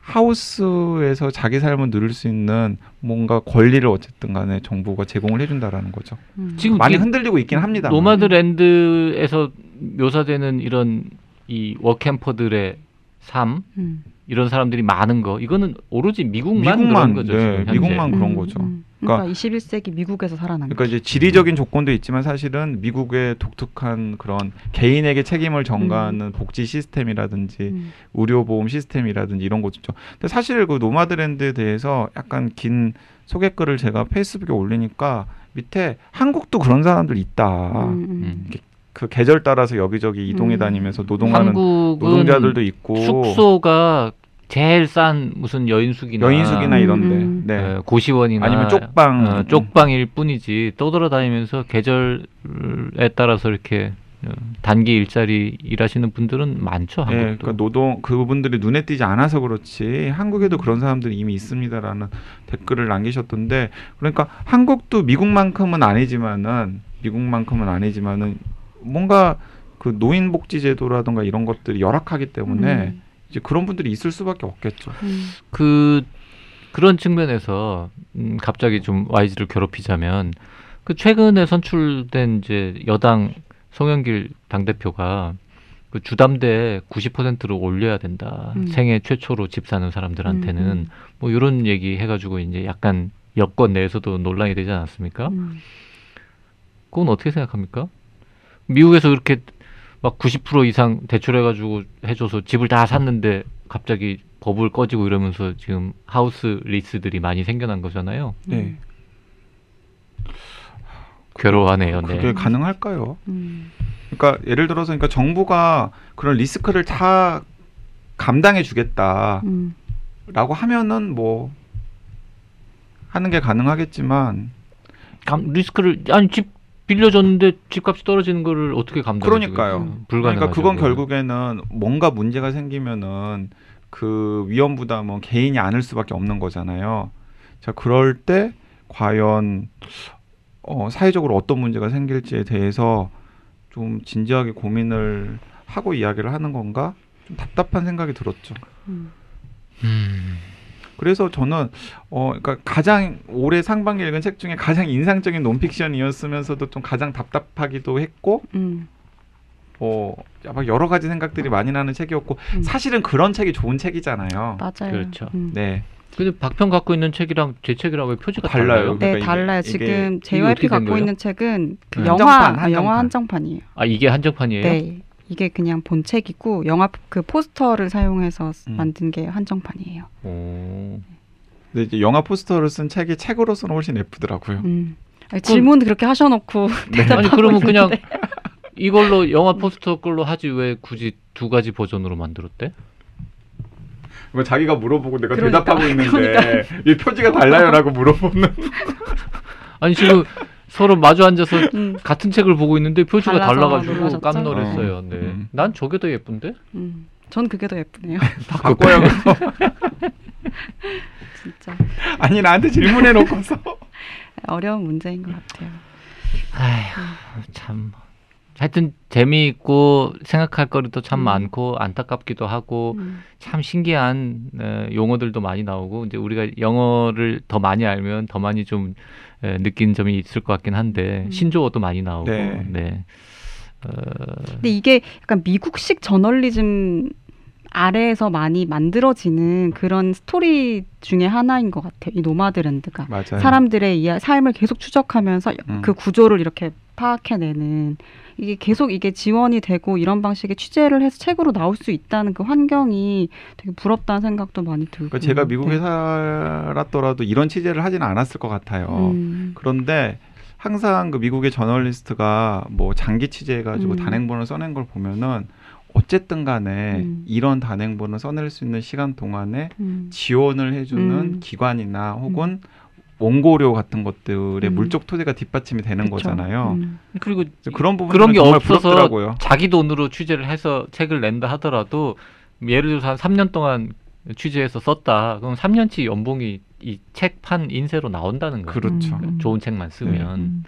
하우스에서 자기 삶을 누릴 수 있는 뭔가 권리를 어쨌든 간에 정부가 제공을 해준다라는 거죠. 음. 지금 많이 흔들리고 있긴 합니다. 노마드랜드에서 묘사되는 이런 이 워캠퍼들의 삶 음. 이런 사람들이 많은 거 이거는 오로지 미국만, 미국만, 그런 거죠. 네. 미국만 그런 음, 거죠. 음. 그러니까- 그러니까, 21세기 미국에서 살아난 그러니까 이제 지리적인 조건도 있지만 사실은 미국의 독특한 그런 개인에게 책임을 전가하는 복지 시스템이라든지 음. 의료보험 시스템이라든지 이런 거죠. 근데 사실 그 노마드랜드에 대해서 약간 긴 소개글을 제가 페이스북에 올리니까 밑에 한국도 그런 사람들 있다. 음, 음. 음. 그 계절 따라서 여기저기 이동해 음. 다니면서 노동하는 노동자들도 있고 숙소가 제일 싼 무슨 여인숙이나 여인숙이나 음, 이런데 음. 네. 어, 고시원이나 아니면 쪽방 어, 쪽방일 뿐이지 떠돌아다니면서 계절에 따라서 이렇게 어, 단기 일자리 일하시는 분들은 많죠 예, 한국도. 그러니까 노동 그분들이 눈에 띄지 않아서 그렇지 한국에도 그런 사람들이 이미 있습니다라는 댓글을 남기셨던데 그러니까 한국도 미국만큼은 아니지만은 미국만큼은 아니지만은 뭔가 그 노인 복지 제도라든가 이런 것들이 열악하기 때문에 음. 이제 그런 분들이 있을 수밖에 없겠죠. 음. 그 그런 측면에서 음, 갑자기 좀 YG를 괴롭히자면 그 최근에 선출된 이제 여당 송영길 당 대표가 그 주담대 90%로 올려야 된다. 음. 생애 최초로 집 사는 사람들한테는 음, 음. 뭐 이런 얘기 해가지고 이제 약간 여권 내에서도 논란이 되지 않았습니까? 음. 그건 어떻게 생각합니까? 미국에서 그렇게 막 90% 이상 대출해가지고 해줘서 집을 다 샀는데 갑자기 버블 꺼지고 이러면서 지금 하우스 리스들이 많이 생겨난 거잖아요. 네. 괴로워하네요. 네. 그게 가능할까요? 음. 그러니까 예를 들어서 그러니까 정부가 그런 리스크를 다 감당해 주겠다라고 음. 하면은 뭐 하는 게 가능하겠지만 감- 리스크를 아니 집 빌려줬는데 집값이 떨어지는 거를 어떻게 감당해 그러니까요. 불가능하죠. 그러니까 그건. 결국에는 뭔가 문제가 생기면은 그 위험 부담은 개인이 안을 수밖에 없는 거잖아요. 자 그럴 때 과연 어, 사회적으로 어떤 문제가 생길지에 대해서 좀 진지하게 고민을 하고 이야기를 하는 건가 좀 답답한 생각이 들었죠. 음. 음. 그래서 저는 어 그러니까 가장 올해 상반기 읽은 책 중에 가장 인상적인 논픽션이었으면서도 좀 가장 답답하기도 했고 음. 어 아마 여러 가지 생각들이 많이 나는 책이었고 음. 사실은 그런 책이 좋은 책이잖아요. 맞아요. 그렇죠. 음. 네. 근데 박평 갖고 있는 책이랑 제 책이랑 왜 표지가 달라요. 달라요? 그러니까 네, 이게- 달라요. 이게- 지금 어떻게 JYP 된 갖고 거예요? 있는 책은 그 음. 영화 한정판, 아, 영화 한정판. 한정판이에요. 아 이게 한정판이에요? 네. 이게 그냥 본 책이고 영화 그 포스터를 사용해서 음. 만든 게 한정판이에요. 오. 근데 이제 영화 포스터를 쓴 책이 책으로서는 훨씬 예쁘더라고요. 음. 아니, 질문 그렇게 하셔놓고 네. 아니 그러면 그냥. 이걸로 영화 포스터 걸로 하지 왜 굳이 두 가지 버전으로 만들었대? 뭐 자기가 물어보고 내가 그러니까, 대답하고 있는데 이 표지가 달라요라고 물어보는. 아니 지금 서로 마주 앉아서 음. 같은 책을 보고 있는데 표지가 달라가지고 놀라셨죠? 깜놀했어요. 어. 네. 음. 난 저게 더 예쁜데? 음. 전 그게 더 예쁘네요. 바꿔요. 진짜 아니 나한테 질문해 놓고서. 어려운 문제인 것 같아요. 아휴 참. 하여튼 재미있고 생각할 거리도 참 음. 많고 안타깝기도 하고 음. 참 신기한 어, 용어들도 많이 나오고 이제 우리가 영어를 더 많이 알면 더 많이 좀 에, 느낀 점이 있을 것 같긴 한데 음. 신조어도 많이 나오고 네. 네. 어, 근데 이게 약간 미국식 저널리즘 아래에서 많이 만들어지는 그런 스토리 중에 하나인 것 같아요. 이 노마드랜드가 맞아요. 사람들의 이야, 삶을 계속 추적하면서 음. 그 구조를 이렇게 파악해내는 이게 계속 이게 지원이 되고 이런 방식의 취재를 해서 책으로 나올 수 있다는 그 환경이 되게 부럽다는 생각도 많이 들고. 그러니까 제가 미국에 네. 살았더라도 이런 취재를 하지는 않았을 것 같아요. 음. 그런데 항상 그 미국의 저널리스트가 뭐 장기 취재해가지고 음. 단행본을 써낸 걸 보면은 어쨌든 간에 음. 이런 단행본을 써낼 수 있는 시간 동안에 음. 지원을 해주는 음. 기관이나 혹은 원고료 같은 것들의 음. 물적 토대가 뒷받침이 되는 그쵸. 거잖아요. 음. 그리고 그런 부분 그런 게 정말 없어서 부럽더라고요. 자기 돈으로 취재를 해서 책을 낸다 하더라도 예를 들어서 한 3년 동안 취재해서 썼다. 그럼 3년치 연봉이 이 책 판 인쇄로 나온다는 거예요. 그렇죠. 음. 좋은 책만 쓰면 음.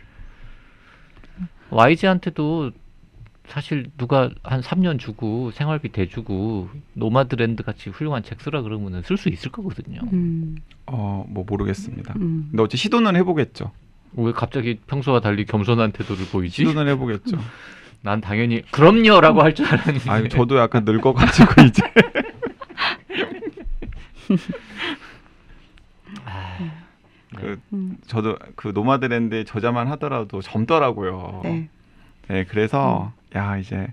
YG한테도 사실 누가 한 3년 주고 생활비 대주고 노마드랜드 같이 훌륭한 책 쓰라 그러면은 쓸 수 있을 거거든요. 음. 어, 뭐 모르겠습니다. 음. 근데 어째 시도는 해보겠죠. 왜 갑자기 평소와 달리 겸손한 태도를 보이지? 시도는 해보겠죠. 난 당연히 그럼요라고 할 줄 알았는데. 아, 저도 약간 늙어가지고 이제 아, 네. 그 음. 저도 그 노마드랜드의 저자만 하더라도 젊더라고요. 네. 네, 그래서 야 이제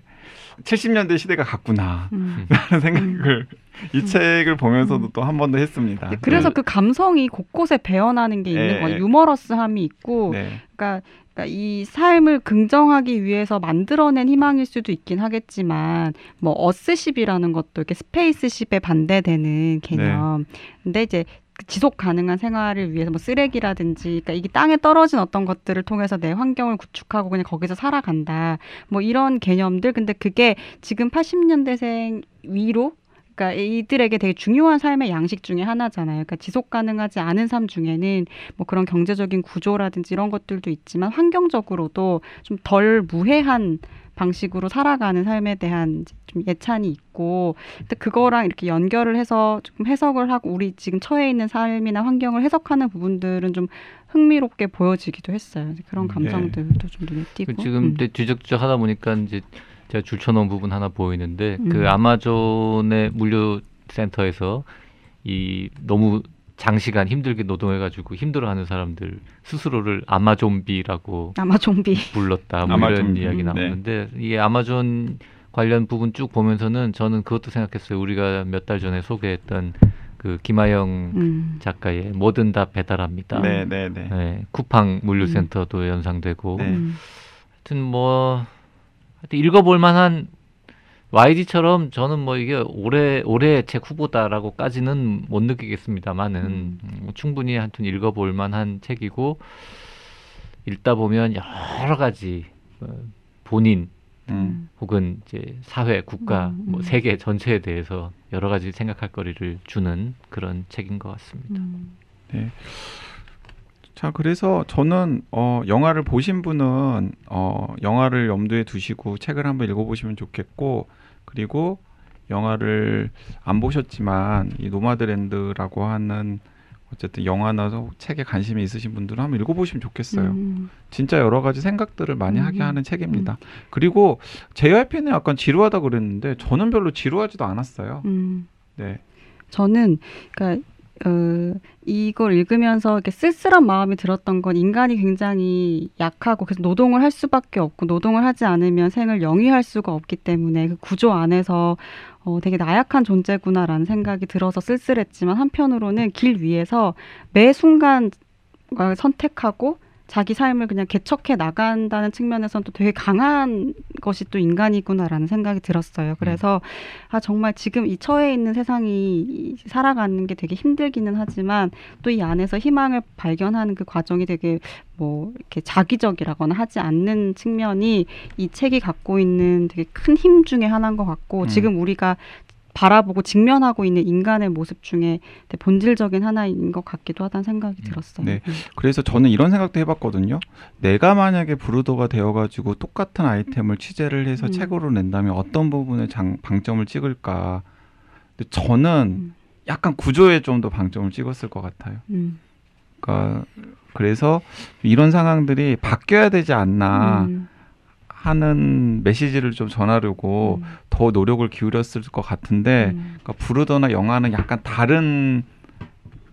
70년대 시대가 갔구나 음. 하는 생각을 이 책을 보면서도 음. 또한 번 더 했습니다. 네, 그래서 네. 그 감성이 곳곳에 배어나는 게 있는 네. 거예요. 유머러스함이 있고, 네, 그러니까, 그러니까 이 삶을 긍정하기 위해서 만들어낸 희망일 수도 있긴 하겠지만, 뭐 어스십이라는 것도 이렇게 스페이스십에 반대되는 개념. 근데 이제 그 지속 가능한 생활을 위해서 뭐 쓰레기라든지, 그러니까 이게 땅에 떨어진 어떤 것들을 통해서 내 환경을 구축하고 그냥 거기서 살아간다. 뭐 이런 개념들. 근데 그게 지금 80년대생 위로 그러니까 이들에게 되게 중요한 삶의 양식 중에 하나잖아요. 그러니까 지속 가능하지 않은 삶 중에는 뭐 그런 경제적인 구조라든지 이런 것들도 있지만 환경적으로도 좀 덜 무해한 방식으로 살아가는 삶에 대한 좀 예찬이 있고 근데 그거랑 이렇게 연결을 해서 조금 해석을 하고 우리 지금 처해 있는 삶이나 환경을 해석하는 부분들은 좀 흥미롭게 보여지기도 했어요. 그런 네. 감정들도 좀 눈에 띄고 그 지금 음. 내 뒤적뒤적 하다 보니까 이제 제가 줄쳐놓은 부분 하나 보이는데 음. 그 아마존의 물류 센터에서 이 너무 장시간 힘들게 노동해가지고 힘들어하는 사람들 스스로를 아마존비라고 아마 좀비 불렀다 뭐 아마존비. 이런 이야기 음, 네. 나오는데 이게 아마존 관련 부분 쭉 보면서는 저는 그것도 생각했어요. 우리가 몇 달 전에 소개했던 그 김하영 음. 작가의 뭐든 다 배달합니다. 네, 네, 네. 네, 쿠팡 물류센터도 연상되고 네. 음. 하여튼 뭐 하여튼 읽어볼 만한 YG처럼 저는 뭐 이게 올해 올해 책 후보다라고까지는 못 느끼겠습니다만은 음. 음, 충분히 하여튼 읽어볼 만한 책이고 읽다 보면 여러 가지 어, 본인 음. 혹은 이제 사회, 국가, 음, 뭐 음. 세계 전체에 대해서 여러 가지 생각할 거리를 주는 그런 책인 것 같습니다. 음. 자, 그래서 저는 어, 영화를 보신 분은 어, 영화를 염두에 두시고 책을 한번 읽어보시면 좋겠고, 그리고 영화를 안 보셨지만 이 노마드랜드라고 하는 어쨌든 영화나 책에 관심이 있으신 분들은 한번 읽어보시면 좋겠어요. 음. 진짜 여러 가지 생각들을 많이 음. 하게 하는 책입니다. 그리고 JYP는 약간 지루하다 그랬는데 저는 별로 지루하지도 않았어요. 음. 네, 저는 그러니까 어, 이걸 읽으면서 이렇게 쓸쓸한 마음이 들었던 건 인간이 굉장히 약하고 그래서 노동을 할 수밖에 없고 노동을 하지 않으면 생을 영위할 수가 없기 때문에 그 구조 안에서 어, 되게 나약한 존재구나라는 생각이 들어서 쓸쓸했지만 한편으로는 길 위에서 매 순간 어, 선택하고 자기 삶을 그냥 개척해 나간다는 측면에서는 또 되게 강한 것이 또 인간이구나라는 생각이 들었어요. 그래서 아 정말 지금 이 처해 있는 세상이 이- 살아가는 게 되게 힘들기는 하지만 또 이 안에서 희망을 발견하는 그 과정이 되게 뭐 이렇게 자기적이라거나 하지 않는 측면이 이 책이 갖고 있는 되게 큰 힘 중에 하나인 것 같고 음. 지금 우리가 바라보고 직면하고 있는 인간의 모습 중에 본질적인 하나인 것 같기도 하다는 생각이 들었어요. 네. 그래서 저는 이런 생각도 해봤거든요. 내가 만약에 브루더가 되어가지고 똑같은 아이템을 취재를 해서 음. 책으로 낸다면 어떤 부분에 장, 방점을 찍을까? 근데 저는 음. 약간 구조에 좀 더 방점을 찍었을 것 같아요. 음. 그러니까 그래서 이런 상황들이 바뀌어야 되지 않나 음. 하는 메시지를 좀 전하려고 음. 더 노력을 기울였을 것 같은데 음. 그러니까 부르더나 영화는 약간 다른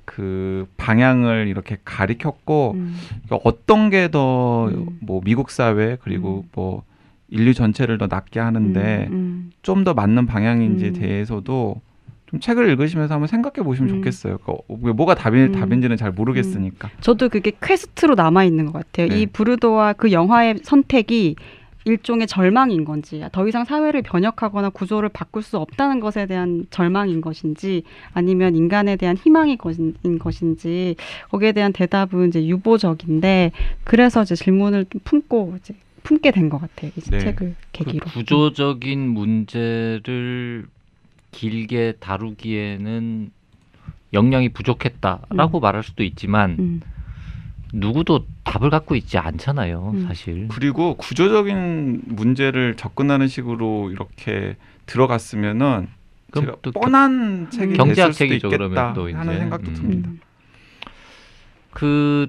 그 방향을 이렇게 가리켰고 음. 그러니까 어떤 게 더뭐 음. 미국 사회 그리고 음. 뭐 인류 전체를 더 낫게 하는데 음. 음. 좀더 맞는 방향인지에 음. 대해서도 좀 책을 읽으시면서 한번 생각해 보시면 음. 좋겠어요. 그러니까 뭐가 답이, 음. 답인지는 잘 모르겠으니까. 저도 그게 퀘스트로 남아 있는 것 같아요. 네. 이 브루도와 그 영화의 선택이 일종의 절망인 건지, 더 이상 사회를 변혁하거나 구조를 바꿀 수 없다는 것에 대한 절망인 것인지, 아니면 인간에 대한 희망인 것인, 것인지, 거기에 대한 대답은 이제 유보적인데, 그래서 이제 질문을 좀 품고 이제 품게 된 것 같아요. 이 네. 책을 그 계기로. 구조적인 문제를 길게 다루기에는 역량이 부족했다라고 말할 수도 있지만 음, 누구도 답을 갖고 있지 않잖아요, 음. 사실. 그리고 구조적인 문제를 접근하는 식으로 이렇게 들어갔으면은 제가 또 뻔한 책이 경제학 됐을 수도 책이죠, 있겠다 그러면 또 이제. 하는 생각도 음. 듭니다. 음, 그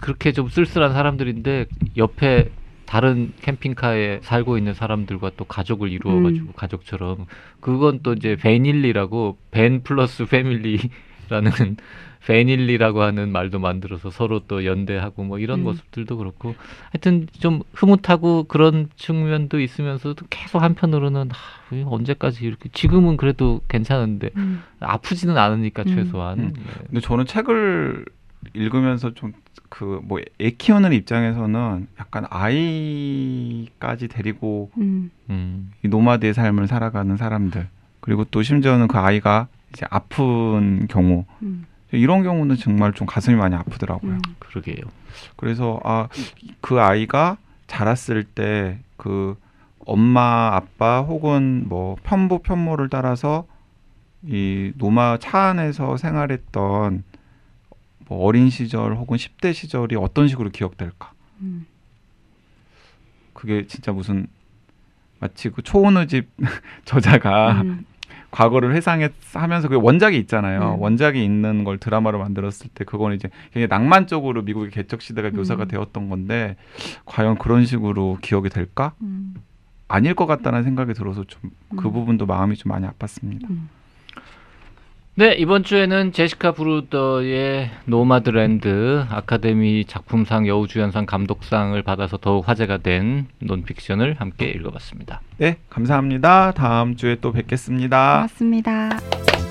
그렇게 좀 쓸쓸한 사람들인데 옆에 다른 캠핑카에 살고 있는 사람들과 또 가족을 이루어가지고 음. 가족처럼 그건 또 이제 베닐리라고 벤 플러스 패밀리라는 베닐리라고 하는 말도 만들어서 서로 또 연대하고 뭐 이런 음. 모습들도 그렇고 하여튼 좀 흐뭇하고 그런 측면도 있으면서도 계속 한편으로는 아, 언제까지 이렇게 지금은 그래도 괜찮은데 음. 아프지는 않으니까 음. 최소한 음. 네. 근데 저는 책을 읽으면서 좀 그 뭐 애 키우는 입장에서는 약간 아이까지 데리고 음, 음. 이 노마드의 삶을 살아가는 사람들 그리고 또 심지어는 그 아이가 이제 아픈 경우 음, 이런 경우는 정말 좀 가슴이 많이 아프더라고요. 음. 그러게요. 그래서 아 그 아이가 자랐을 때 그 엄마 아빠 혹은 뭐 편부 편모를 따라서 이 노마 차 안에서 생활했던 뭐 어린 시절 혹은 10대 시절이 어떤 식으로 기억될까? 음. 그게 진짜 무슨 마치 그 초원의 집 저자가 음. 과거를 회상하면서 그 원작이 있잖아요. 음. 원작이 있는 걸 드라마로 만들었을 때 그거는 이제 굉장히 낭만적으로 미국의 개척 시대가 묘사가 음. 되었던 건데 과연 그런 식으로 기억이 될까? 음. 아닐 것 같다는 생각이 들어서 좀그 음. 부분도 마음이 좀 많이 아팠습니다. 음. 네, 이번 주에는 제시카 브루더의 노마드랜드 아카데미 작품상 여우주연상 감독상을 받아서 더욱 화제가 된 논픽션을 함께 읽어봤습니다. 네, 감사합니다. 다음 주에 또 뵙겠습니다. 고맙습니다.